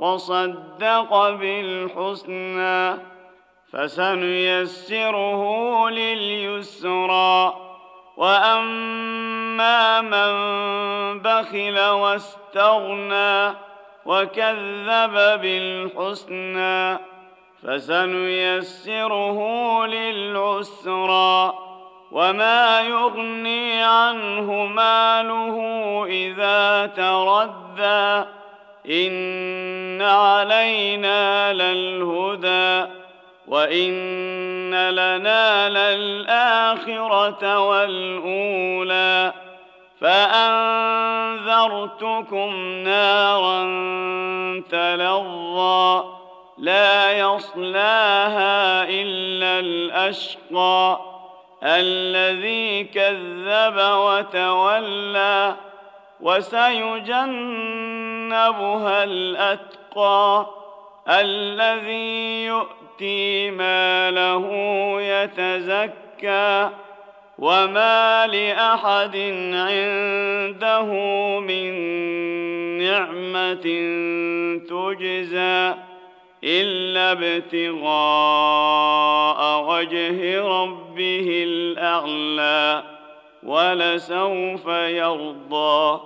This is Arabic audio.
وصدق بالحسنى فسنيسره لليسرى وأما من بخل واستغنى وكذب بالحسنى فسنيسره للعسرى وما يغني عنه ماله إذا تردى ان علينا للهدى وان لنا للاخره والاولى فانذرتكم نارا تلظى لا يصلاها الا الاشقى الذي كذب وتولى وسيجنبها الاتقى الذي يؤتي ماله يتزكى وما لاحد عنده من نعمه تجزى الا ابتغاء وجه ربه الاعلى ولسوف يرضى